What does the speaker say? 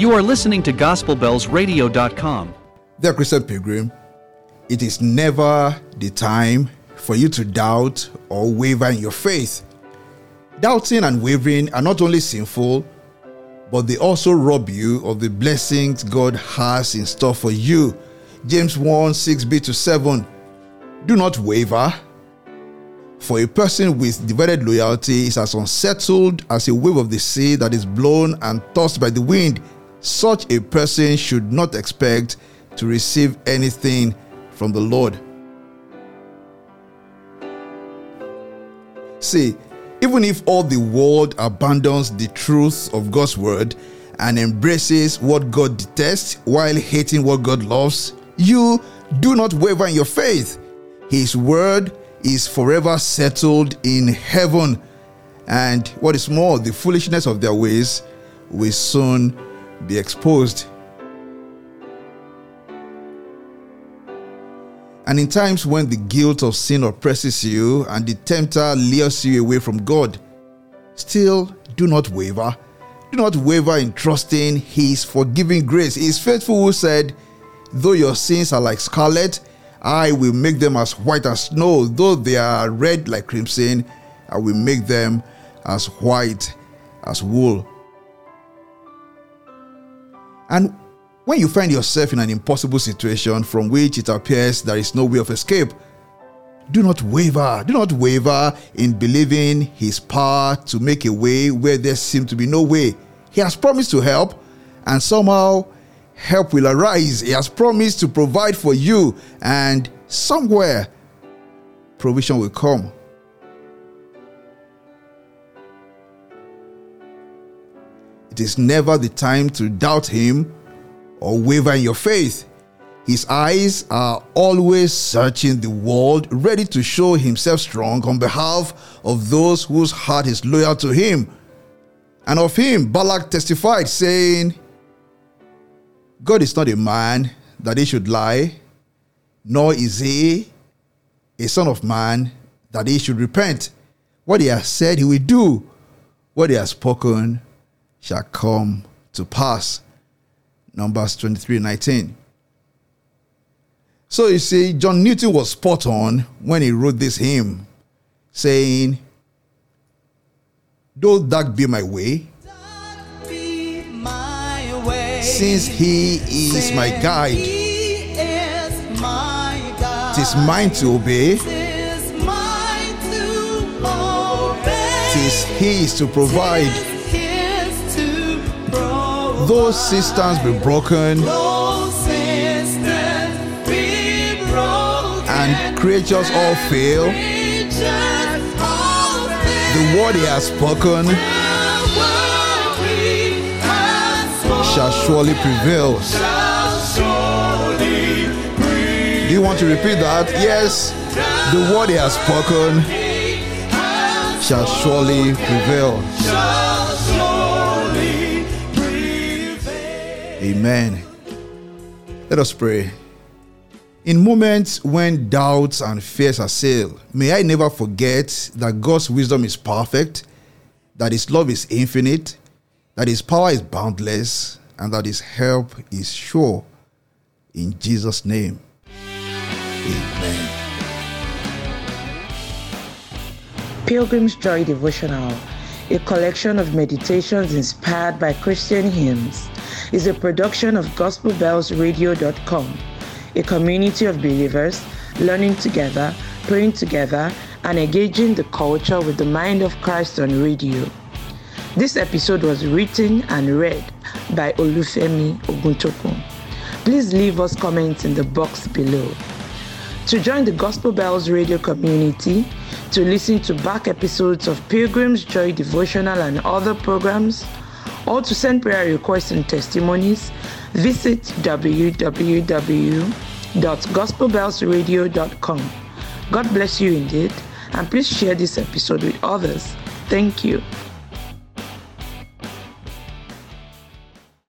You are listening to GospelBellsRadio.com. Dear Christian Pilgrim, it is never the time for you to doubt or waver in your faith. Doubting and wavering are not only sinful, but they also rob you of the blessings God has in store for you. James 1 6b to 7. Do not waver, for a person with divided loyalty is as unsettled as a wave of the sea that is blown and tossed by the wind. Such a person should not expect to receive anything from the Lord. See, even if all the world abandons the truth of God's word and embraces what God detests while hating what God loves, you do not waver in your faith. His word is forever settled in heaven. And what is more, the foolishness of their ways will soon be exposed. And in times when the guilt of sin oppresses you and the tempter lures you away from God, still do not waver. Do not waver in trusting His forgiving grace. He is faithful who said, Though your sins are like scarlet, I will make them as white as snow. Though they are red like crimson, I will make them as white as wool. And when you find yourself in an impossible situation from which it appears there is no way of escape, do not waver. Do not waver in believing His power to make a way where there seems to be no way. He has promised to help, and somehow help will arise. He has promised to provide for you, and somewhere provision will come. It is never the time to doubt Him or waver in your faith. His eyes are always searching the world, ready to show himself strong on behalf of those whose heart is loyal to him. And of him, Balak testified, saying, God is not a man that he should lie, nor is he a son of man that he should repent. What he has said, he will do. What he has spoken shall come to pass. Numbers 23 19. So you see, John Newton was spot on when he wrote this hymn, saying, Though dark be my way, Be my way. since he is my guide, He is my guide. tis mine to obey, Tis mine to obey. tis his to provide. Those systems be broken. and creatures all fail, the word he has spoken shall surely prevail. Do you want to repeat that? Yes, the word he has spoken shall surely prevail. Amen. Let us pray. In moments when doubts and fears assail, may I never forget that God's wisdom is perfect, that His love is infinite, that His power is boundless, and that His help is sure. In Jesus' name, Amen. Pilgrim's Joy Devotional, a collection of meditations inspired by Christian hymns, is a production of GospelBellsRadio.com, a community of believers learning together, praying together, and engaging the culture with the mind of Christ on radio. This episode was written and read by Olufemi Oguntokun. Please leave us comments in the box below. To join the Gospel Bells radio community, to listen to back episodes of Pilgrim's Joy Devotional and other programs, or to send prayer requests and testimonies, visit www.gospelbellsradio.com. God bless you indeed, and please share this episode with others. Thank you.